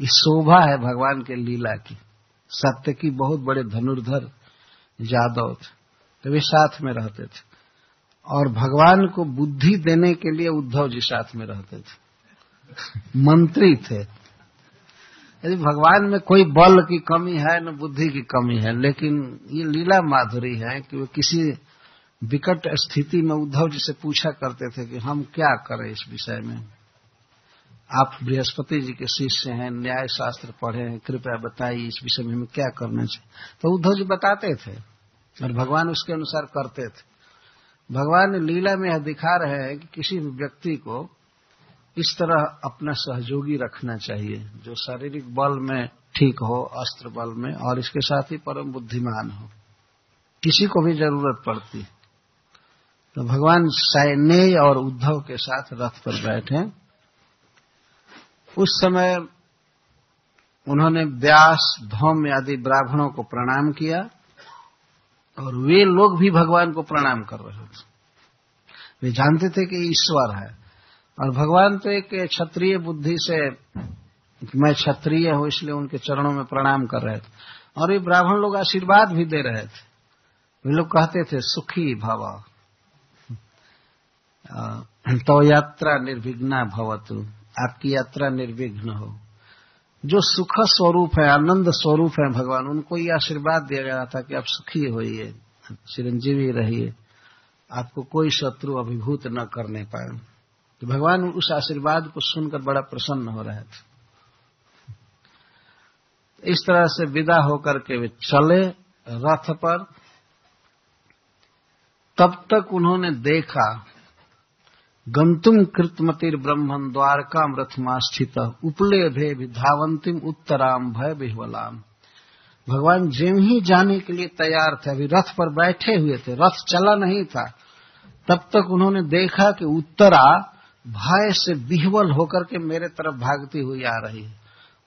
ये शोभा है भगवान के लीला की। सत्य की बहुत बड़े धनुर्धर यादव थे तो वे साथ में रहते थे। और भगवान को बुद्धि देने के लिए उद्धव जी साथ में रहते थे। मंत्री थे। यदि भगवान में कोई बल की कमी है, न बुद्धि की कमी है, लेकिन ये लीला माधुरी है कि वो किसी विकट स्थिति में उद्धव जी से पूछा करते थे कि हम क्या करें इस विषय में। आप बृहस्पति जी के शिष्य हैं न्याय शास्त्र पढ़े हैं, कृपया बताइए इस विषय में हमें क्या करना चाहिए। तो उद्धव जी बताते थे और भगवान उसके अनुसार करते थे। भगवान लीला में यह दिखा रहे हैं कि किसी व्यक्ति को इस तरह अपना सहयोगी रखना चाहिए, जो शारीरिक बल में ठीक हो, अस्त्र बल में, और इसके साथ ही परम बुद्धिमान हो। किसी को भी ज़रूरत पड़ती है। तो भगवान सैन्य और उद्धव के साथ रथ पर बैठे उस समय उन्होंने व्यास, धौम आदि ब्राह्मणों को प्रणाम किया और वे लोग भी भगवान को प्रणाम कर रहे थे। वे जानते थे कि ईश्वर है। और भगवान तो एक क्षत्रिय बुद्धि से, मैं क्षत्रिय हूँ, इसलिए उनके चरणों में प्रणाम कर रहे थे। और ये ब्राह्मण लोग आशीर्वाद भी दे रहे थे। वे लोग कहते थे, सुखी भव। तो यात्रा निर्विघ्ना भवतु। आपकी यात्रा निर्विघ्न हो। जो सुख स्वरूप है, आनंद स्वरूप है भगवान, उनको ये आशीर्वाद दिया गया था कि आप सुखी होइए, चिरंजीवी रहिए। आपको कोई शत्रु अभिभूत न करने पाए। तो भगवान उस आशीर्वाद को सुनकर बड़ा प्रसन्न हो रहे थे। इस तरह से विदा होकर के वे चले रथ पर। तब तक उन्होंने देखा गंतुम कृतमतिर ब्रह्मन द्वारका रथमा स्थित उपले भे धावंतिम उत्तराम भय बिहवलाम भगवान जेम ही जाने के लिए तैयार थे, अभी रथ पर बैठे हुए थे, रथ चला नहीं था। तब तक उन्होंने देखा कि उत्तरा भय से बिहवल होकर के मेरे तरफ़ भागती हुई आ रही है।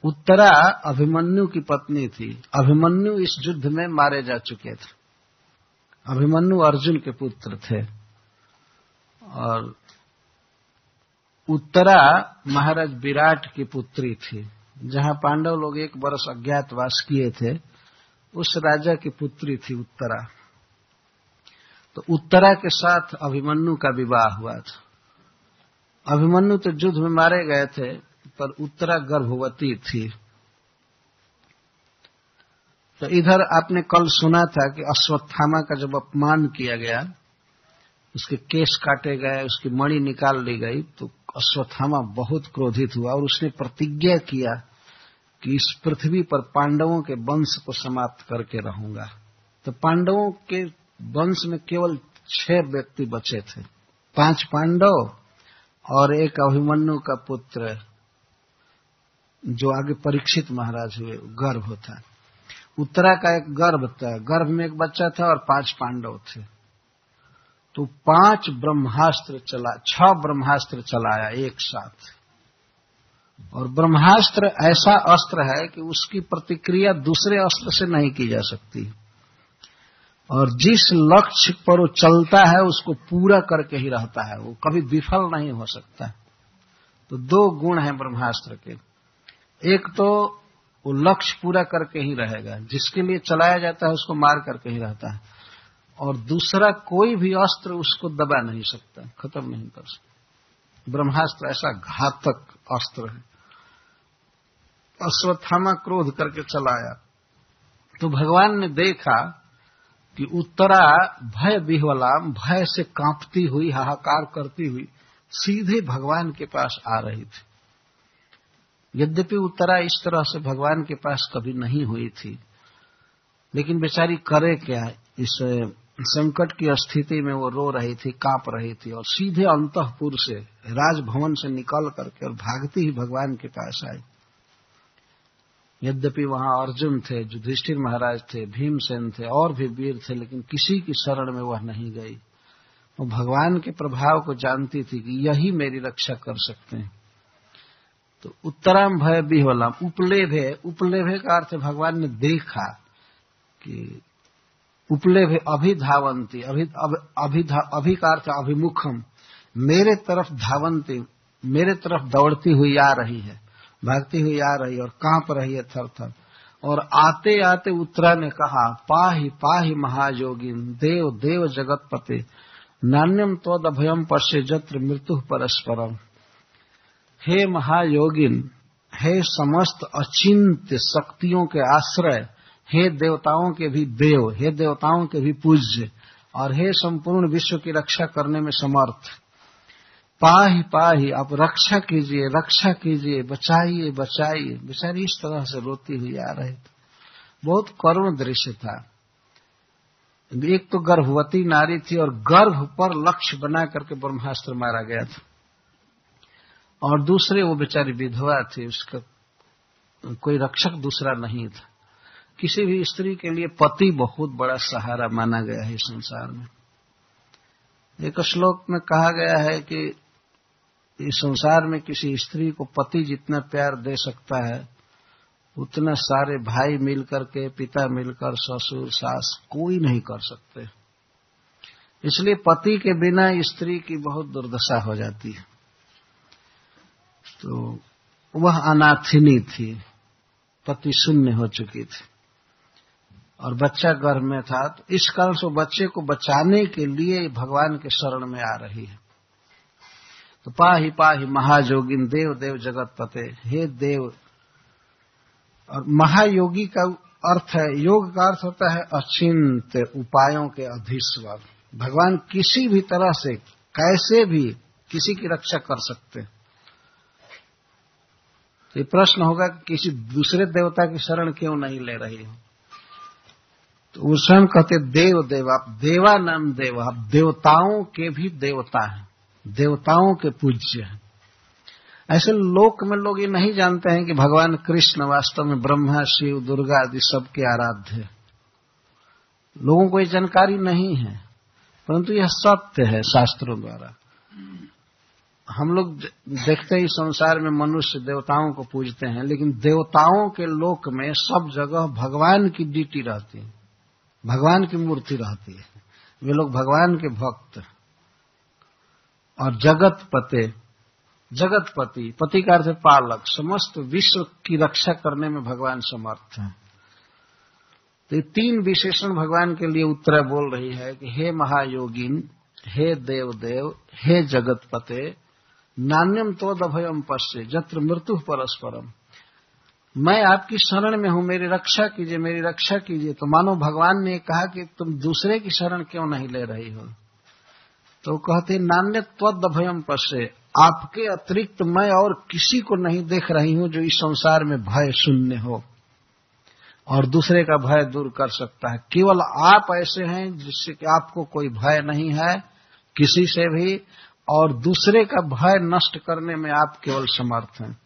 उत्तरा अभिमन्यु की पत्नी थी। अभिमन्यु इस युद्ध में मारे जा चुके थे। अभिमन्यु अर्जुन के पुत्र थे। और उत्तरा महाराज विराट की पुत्री थी, जहाँ पांडव लोग एक वर्ष अज्ञातवास किए थे, उस राजा की पुत्री थी उत्तरा। तो उत्तरा के साथ अभिमन्यु का विवाह हुआ था। अभिमन्यु तो युद्ध में मारे गए थे, पर उत्तरा गर्भवती थी। तो इधर आपने कल सुना था कि अश्वत्थामा का जब अपमान किया गया, उसके केस काटे गए, उसकी मणि निकाल ली गई तो अश्वत्थामा बहुत क्रोधित हुआ और उसने प्रतिज्ञा किया कि इस पृथ्वी पर पांडवों के वंश को समाप्त करके रहूँगा। तो पांडवों के वंश में केवल छह व्यक्ति बचे थे। पाँच पांडव और एक अभिमन्यु का पुत्र जो आगे परीक्षित महाराज हुए, गर्भ था। उत्तरा का एक गर्भ था। गर्भ में एक बच्चा था और पाँच पांडव थे। तो पाँच ब्रह्मास्त्र चला, छह ब्रह्मास्त्र चलाया एक साथ। और ब्रह्मास्त्र ऐसा अस्त्र है कि उसकी प्रतिक्रिया दूसरे अस्त्र से नहीं की जा सकती। और जिस लक्ष्य पर वो चलता है, उसको पूरा करके ही रहता है। वो कभी विफल नहीं हो सकता। तो दो गुण हैं ब्रह्मास्त्र के। एक तो वो लक्ष्य पूरा करके ही रहेगा। जिसके लिए चलाया जाता है, उसको मार करके ही रहता है। और दूसरा कोई भी अस्त्र उसको दबा नहीं सकता, खत्म नहीं कर सकता। ब्रह्मास्त्र ऐसा घातक अस्त्र है। अश्वत्थामा क्रोध करके चलाया। तो भगवान ने देखा कि उत्तरा भय बिहवलाम, भय से कांपती हुई, हाहाकार करती हुई, सीधे भगवान के पास आ रही थी। यद्यपि उत्तरा इस तरह से भगवान के पास कभी नहीं हुई थी, लेकिन बेचारी करे क्या, इस संकट की स्थिति में वो रो रही थी, काँप रही थी और सीधे अंतपुर से राजभवन से निकल करके और भागती ही भगवान के पास आई। यद्यपि वहाँ अर्जुन थे, युधिष्ठिर महाराज थे, भीमसेन थे, और भी वीर थे, लेकिन किसी की शरण में वह नहीं गई। वो भगवान के प्रभाव को जानती थी कि यही मेरी रक्षा कर सकते हैं। तो उत्तराम भय बिहवलाम, उपलेभे उपलेभे का अर्थ भगवान ने देखा कि उपलेभे अभिधावंती, अभि अभि अभि अभिमुखम। मेरे तरफ़ धावंती, मेरे तरफ़ दौड़ती हुई आ रही है, भागती हुई आ रही और काँप रही है थर थर और आते आते उत्तरा ने कहा, पाही पाही महायोगिन देव देव जगत पते नान्यम त्वद अभयम पश्य जत्र मृत्यु परस्परम। हे महायोगिन, हे समस्त अचिंत्य शक्तियों के आश्रय हे देवताओं के भी देव, हे देवताओं के भी पूज्य, और हे संपूर्ण विश्व की रक्षा करने में समर्थ। पाही पाही आप रक्षा कीजिए रक्षा कीजिए, बचाइए बचाइए। बेचारी इस तरह से रोती हुई आ रही थी। बहुत करुण दृश्य था। एक तो गर्भवती नारी थी और गर्भ पर लक्ष्य बना करके ब्रह्मास्त्र मारा गया था। और दूसरे वो बेचारी विधवा थी, उसका कोई रक्षक दूसरा नहीं था। किसी भी स्त्री के लिए पति बहुत बड़ा सहारा माना गया है इस संसार में। एक श्लोक में कहा गया है कि इस संसार में किसी स्त्री को पति जितना प्यार दे सकता है, उतना सारे भाई मिलकर के, पिता मिलकर, ससुर, सास कोई नहीं कर सकते। इसलिए पति के बिना स्त्री की बहुत दुर्दशा हो जाती है। तो वह अनाथिनी थी, पति शून्य हो चुकी थी। और बच्चा गर्भ में था तो इस कारण से बच्चे को बचाने के लिए भगवान के शरण में आ रही है। तो पाही पाही महायोगिन देव देव जगत पते, हे देव। और महायोगी का अर्थ है, योग का अर्थ होता है अचिंत उपायों के अधीश्वर। भगवान किसी भी तरह से, कैसे भी किसी की रक्षा कर सकते तो ये प्रश्न होगा कि किसी दूसरे देवता की शरण क्यों नहीं ले रही हो? तो स्वयं कहते देव देव, आप देवा नाम देव, आप देवताओं के भी देवता हैं, देवताओं के पूज्य हैं। ऐसे लोक में लोग ये नहीं जानते हैं कि भगवान कृष्ण वास्तव में ब्रह्मा, शिव, दुर्गा आदि सबके आराध्य है। लोगों को ये जानकारी नहीं है, परंतु यह सत्य है शास्त्रों द्वारा। हम लोग देखते ही संसार में मनुष्य देवताओं को पूजते हैं, लेकिन देवताओं के लोक में सब जगह भगवान की ड्यूटी रहती है। भगवान की मूर्ति रहती है। वे लोग भगवान के भक्त। और जगत पते, जगत पति पति का अर्थ पालक, समस्त विश्व की रक्षा करने में भगवान समर्थ है। तो ये तीन विशेषण भगवान के लिए उत्तर बोल रही है कि हे महायोगिन, हे देव देव हे जगत पते, नान्यम तो अभयम पश्य, जत्र मृत्यु परस्परम। मैं आपकी शरण में हूँ, मेरी रक्षा कीजिए, मेरी रक्षा कीजिए। तो मानो भगवान ने कहा कि तुम दूसरे की शरण क्यों नहीं ले रही हो? तो कहते नान्य त्वद अभयम पश्य। आपके अतिरिक्त मैं और किसी को नहीं देख रही हूँ जो इस संसार में भय शून्य हो। और दूसरे का भय दूर कर सकता है। केवल आप ऐसे हैं जिससे कि आपको कोई भय नहीं है, किसी से भी, और दूसरे का भय नष्ट करने में आप केवल समर्थ हैं।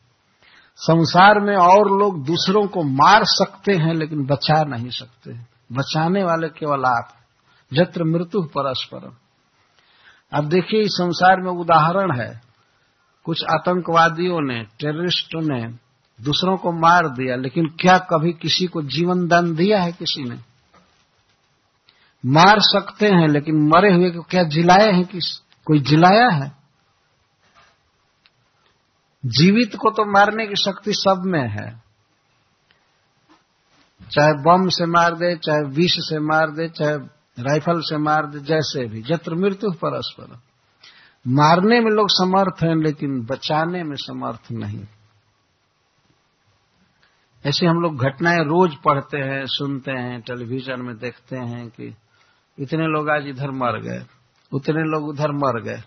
संसार में और लोग दूसरों को मार सकते हैं, लेकिन बचा नहीं सकते। बचाने वाले केवल आप जत्र मृत्यु परस्पर अब देखिए, इस संसार में उदाहरण है। कुछ आतंकवादियों ने, टेररिस्टों ने दूसरों को मार दिया, लेकिन क्या कभी किसी को जीवन दान दिया है किसी ने? मार सकते हैं, लेकिन मरे हुए को क्या जिलाए हैं किस, कोई जिलाया है? जीवित को तो मारने की शक्ति सब में है। चाहे बम से मार दे, चाहे विष से मार दे, चाहे राइफल से मार दे, जैसे भी, जत्र मृत्यु परस्पर। मारने में लोग समर्थ हैं, लेकिन बचाने में समर्थ नहीं। ऐसे हम लोग घटनाएँ रोज पढ़ते हैं, सुनते हैं, टेलीविज़न में देखते हैं कि इतने लोग आज इधर मर गए, उतने लोग उधर मर गए।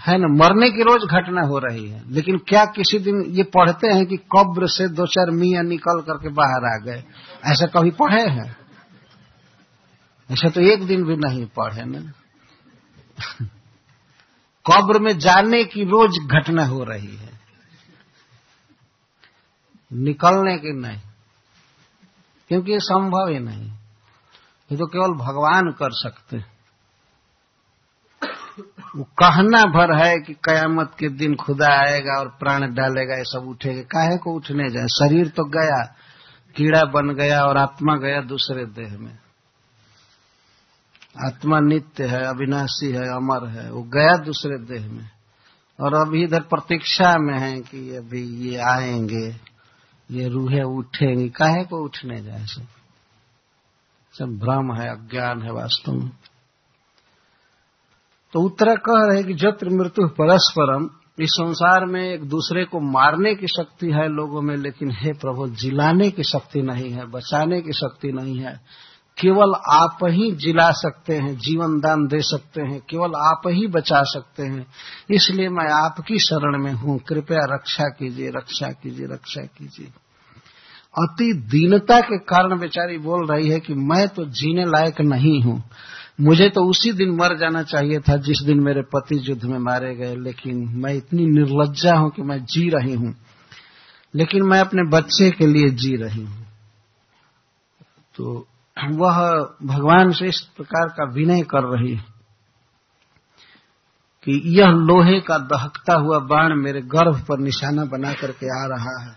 है ना, मरने की रोज घटना हो रही है। लेकिन क्या किसी दिन ये पढ़ते हैं कि कब्र से दो चार मियाँ निकल करके बाहर आ गए? ऐसा कभी पढ़े हैं? ऐसा तो एक दिन भी नहीं पढ़े ना। कब्र में जाने की रोज घटना हो रही है। निकलने की नहीं। क्योंकि ये संभव ही नहीं। ये तो केवल भगवान कर सकते वो कहना भर है कि कयामत के दिन खुदा आएगा और प्राण डालेगा, ये सब उठेगा। काहे को उठने जाए? शरीर तो गया, कीड़ा बन गया और आत्मा गया दूसरे देह में। आत्मा नित्य है, अविनाशी है, अमर है, वो गया दूसरे देह में। और अभी इधर प्रतीक्षा में है कि अभी ये आएँगे, ये रूहे उठेंगे। काहे को उठने जाए सब? सब भ्रम है, अज्ञान है वास्तव में। तो उत्तरा कह रहे कि जत्र मृत्यु परस्परम, इस संसार में एक दूसरे को मारने की शक्ति है लोगों में, लेकिन हे प्रभु, जिलाने की शक्ति नहीं है, बचाने की शक्ति नहीं है। केवल आप ही जिला सकते हैं, जीवन दान दे सकते हैं, केवल आप ही बचा सकते हैं। इसलिए मैं आपकी शरण में हूँ। कृपया रक्षा कीजिए रक्षा कीजिए रक्षा कीजिए। अति दीनता के कारण बेचारी बोल रही है कि मैं तो जीने लायक नहीं हूँ। मुझे तो उसी दिन मर जाना चाहिए था जिस दिन मेरे पति युद्ध में मारे गए, लेकिन मैं इतनी निर्लज्जा हूँ कि मैं जी रही हूँ। लेकिन मैं अपने बच्चे के लिए जी रही हूँ। तो वह भगवान से इस प्रकार का विनय कर रही कि यह लोहे का दहकता हुआ बाण मेरे गर्भ पर निशाना बना करके आ रहा है।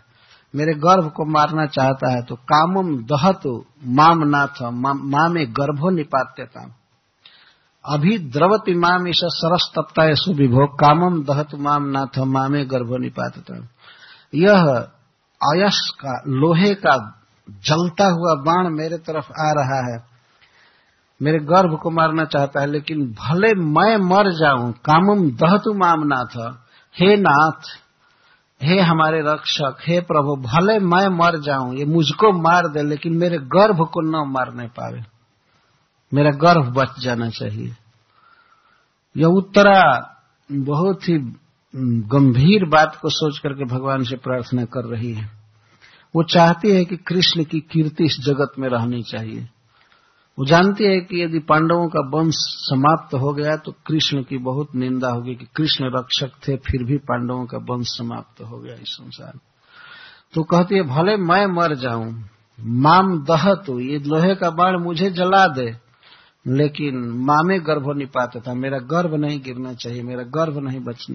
मेरे गर्भ को मारना चाहता है तो कामम दहत, माम नाथ, माँ में गर्भो निपात्यता अभी द्रवति माम ईश सरस तप्ता सुविभोग कामम दहत माम नाथ मामे गर्भो निपात्यता यह अयस का, लोहे का जलता हुआ बाण मेरे तरफ़ आ रहा है। मेरे गर्भ को मारना चाहता है, लेकिन भले मैं मर जाऊँ कामम दहतु माम नाथ। हे नाथ, हे हमारे रक्षक, हे प्रभु, भले मैं मर जाऊँ, ये मुझको मार दे, लेकिन मेरे गर्भ को न मारने पावे। मेरा गर्भ बच जाना चाहिए। यह उत्तरा बहुत ही गंभीर बात को सोच करके भगवान से प्रार्थना कर रही है। वो चाहती है कि कृष्ण की कीर्ति इस जगत में रहनी चाहिए। वो जानती है कि यदि पांडवों का वंश समाप्त हो गया तो कृष्ण की बहुत निंदा होगी कि कृष्ण रक्षक थे, फिर भी पांडवों का वंश समाप्त हो गया इस संसार तो कहती है, भले मैं मर जाऊँ, माम दह तो ये लोहे का बाण मुझे जला दे। लेकिन मामे गर्भ निपात था। मेरा गर्भ नहीं गिरना चाहिए, मेरा गर्भ नहीं बच,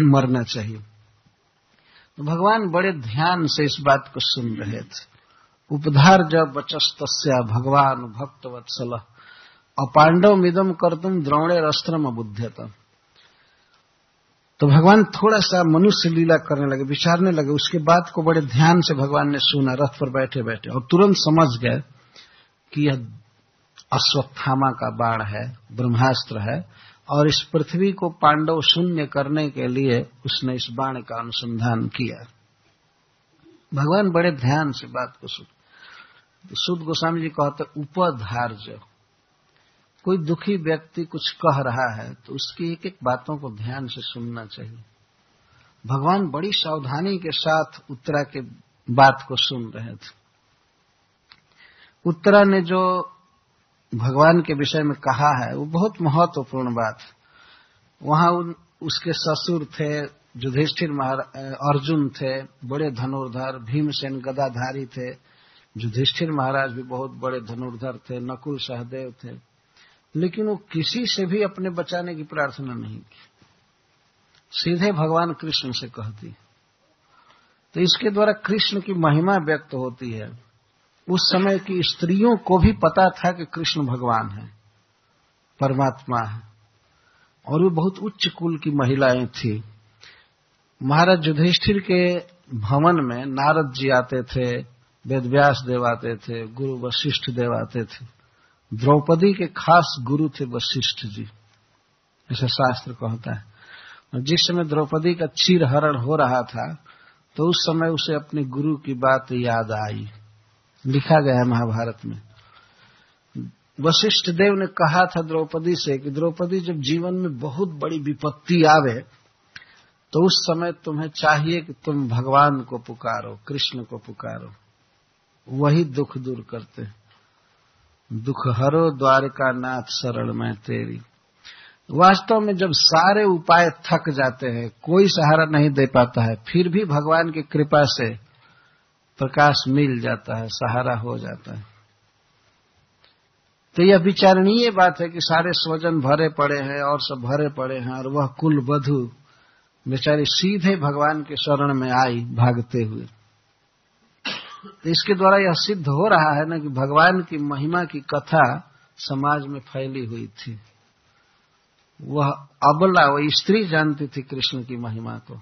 मरना चाहिए। तो भगवान बड़े ध्यान से इस बात को सुन रहे थे। उपधार जब बचस्तस्या भगवान भक्त वत्सल अपांडव मिदम कर तुम द्रोणे अस्त्रम अबुध्यता। तो भगवान थोड़ा सा मनुष्य लीला करने लगे, विचारने लगे। उसके बाद को बड़े ध्यान से भगवान ने सुना, रथ पर बैठे बैठे और तुरंत समझ गए कि यह अश्वत्थामा का बाण है, ब्रह्मास्त्र है, और इस पृथ्वी को पांडव शून्य करने के लिए उसने इस बाण का अनुसंधान किया। भगवान बड़े ध्यान से बात को सुन। सुद गोस्वामी जी कहते, उपधार्य। कोई दुखी व्यक्ति कुछ कह रहा है तो उसकी एक एक बातों को ध्यान से सुनना चाहिए। भगवान बड़ी सावधानी के साथ उत्तरा के बात को सुन रहे थे। उत्तरा ने जो भगवान के विषय में कहा है, वो बहुत महत्वपूर्ण बात। वहाँ उन, उसके ससुर थे, युधिष्ठिर अर्जुन थे, बड़े धनुर्धर, भीमसेन गदाधारी थे, युधिष्ठिर महाराज भी बहुत बड़े धनुर्धर थे, नकुल सहदेव थे। लेकिन वो किसी से भी अपने बचाने की प्रार्थना नहीं की। सीधे भगवान कृष्ण से कहती। तो इसके द्वारा कृष्ण की महिमा व्यक्त होती है। उस समय की स्त्रियों को भी पता था कि कृष्ण भगवान है, परमात्मा है। और वे बहुत उच्च कुल की महिलाएँ थी। महाराज युधिष्ठिर के भवन में नारद जी आते थे, वेदव्यास देव आते थे, गुरु वशिष्ठ देव आते थे। द्रौपदी के खास गुरु थे वशिष्ठ जी, ऐसा शास्त्र कहता है। जिस समय द्रौपदी का चीर हरण हो रहा था तो उस समय उसे अपने गुरु की बात याद आई। लिखा गया है महाभारत में। वशिष्ठ देव ने कहा था द्रौपदी से कि द्रौपदी जब जीवन में बहुत बड़ी विपत्ति आवे तो उस समय तुम्हें चाहिए कि तुम भगवान को पुकारो, कृष्ण को पुकारो। वही दुख दूर करते दुख हरो द्वारका नाथ शरण में तेरी। वास्तव में जब सारे उपाय थक जाते हैं, कोई सहारा नहीं दे पाता है, फिर भी भगवान की कृपा से प्रकाश मिल जाता है, सहारा हो जाता है। तो यह विचारणीय बात है कि सारे स्वजन भरे पड़े हैं, और सब भरे पड़े हैं, और वह कुल बधु बेचारी सीधे भगवान के शरण में आई भागते हुए। तो इसके द्वारा यह सिद्ध हो रहा है ना कि भगवान की महिमा की कथा समाज में फैली हुई थी। वह अबला, वह स्त्री जानती थी कृष्ण की महिमा को।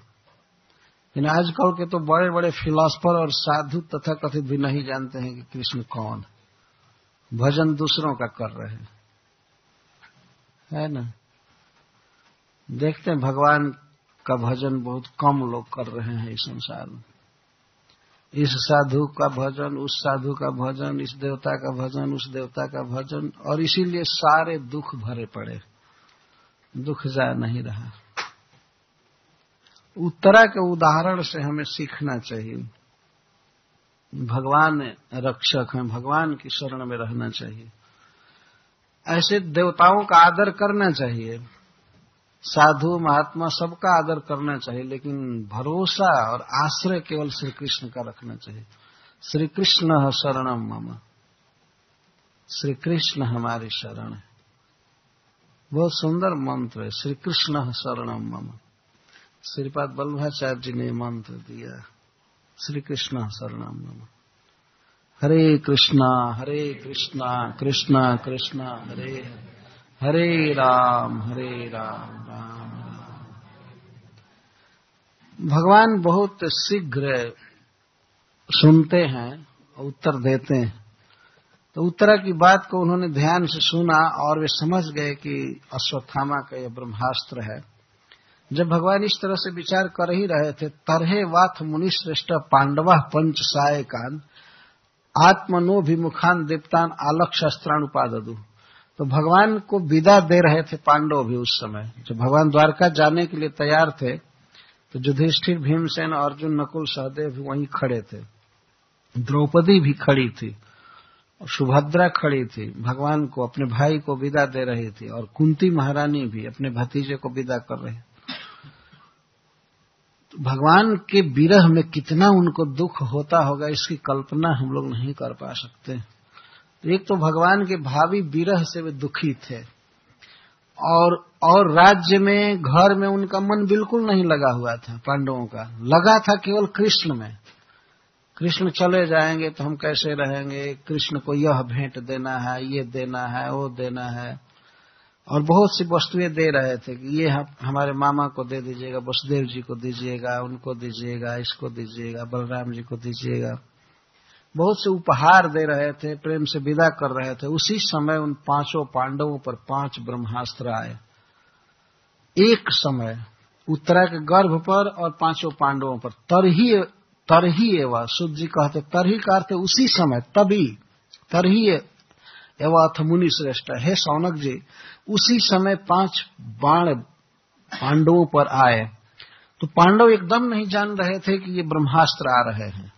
लेकिन आजकल के तो बड़े बड़े फिलोसफर और साधु तथा कथित भी नहीं जानते हैं कि कृष्ण कौन भजन दूसरों का कर रहे हैं। है ना? देखते हैं भगवान का भजन बहुत कम लोग कर रहे हैं इस संसार में। इस साधु का भजन, उस साधु का भजन, इस देवता का भजन, उस देवता का भजन, और इसीलिए सारे दुख भरे पड़े। दुख जा नहीं रहा। उत्तरा के उदाहरण से हमें सीखना चाहिए। भगवान रक्षक हैं, भगवान की शरण में रहना चाहिए। ऐसे देवताओं का आदर करना चाहिए। साधु, महात्मा सबका आदर करना चाहिए, लेकिन भरोसा और आश्रय केवल श्री कृष्ण का रखना चाहिए। श्री कृष्ण शरणम मम। श्री कृष्ण हमारी शरण है। बहुत सुंदर मंत्र है श्री कृष्ण शरणम मम। श्रीपाद वल्लभाचार्य जी ने मंत्र दिया। श्री कृष्ण शरणम मम हरे कृष्णा हरे कृष्णा कृष्णा कृष्णा हरे। हरे राम हरे राम राम राम। भगवान बहुत शीघ्र सुनते हैं, उत्तर देते हैं। तो उत्तरा की बात को उन्होंने ध्यान से सुना और वे समझ गए कि अश्वत्थामा का यह ब्रह्मास्त्र है। जब भगवान इस तरह से विचार कर ही रहे थे, तरहे वाथ मुनि श्रेष्ठ पांडवा पंच सायकान आत्मनो मुखान देवतान आलक शस्त्रान उपादु तो भगवान को विदा दे रहे थे पांडव भी उस समय। जब भगवान द्वारका जाने के लिए तैयार थे तो युधिष्ठिर, भीमसेन, अर्जुन, नकुल, सहदेव भी वहीं खड़े थे। द्रौपदी भी खड़ी थी, और सुभद्रा खड़ी थी। भगवान को, अपने भाई को विदा दे रही थी, और कुंती महारानी भी अपने भतीजे को विदा कर रही तो भगवान के विरह में कितना उनको दुख होता होगा, इसकी कल्पना हम लोग नहीं कर पा सकते। एक तो भगवान के भावी विरह से वे दुखी थे और और राज्य में, घर में उनका मन बिल्कुल नहीं लगा हुआ था, पांडवों का। लगा था केवल कृष्ण में। कृष्ण चले जाएँगे तो हम कैसे रहेंगे? कृष्ण को यह भेंट देना है, ये देना है, वो देना है। और बहुत सी वस्तुएँ दे रहे थे कि ये हमारे मामा को दे दीजिएगा, वसुदेव जी को दीजिएगा, उनको दीजिएगा, इसको दीजिएगा, बलराम जी को दीजिएगा। बहुत से उपहार दे रहे थे, प्रेम से विदा कर रहे थे। उसी समय उन पाँचों पांडवों पर पाँच ब्रह्मास्त्र आए। एक समय उत्तरा के गर्भ पर और पाँचों पांडवों पर, तरही तरही एवं शुद्ध जी कहते, तरही का अर्थ उसी समय, तभी, तरही एवं अथ मुनि श्रेष्ठ हे सौनक जी उसी समय पाँच बाण पांडवों पर आए। तो पांडव एकदम नहीं जान रहे थे कि ये ब्रह्मास्त्र आ रहे हैं।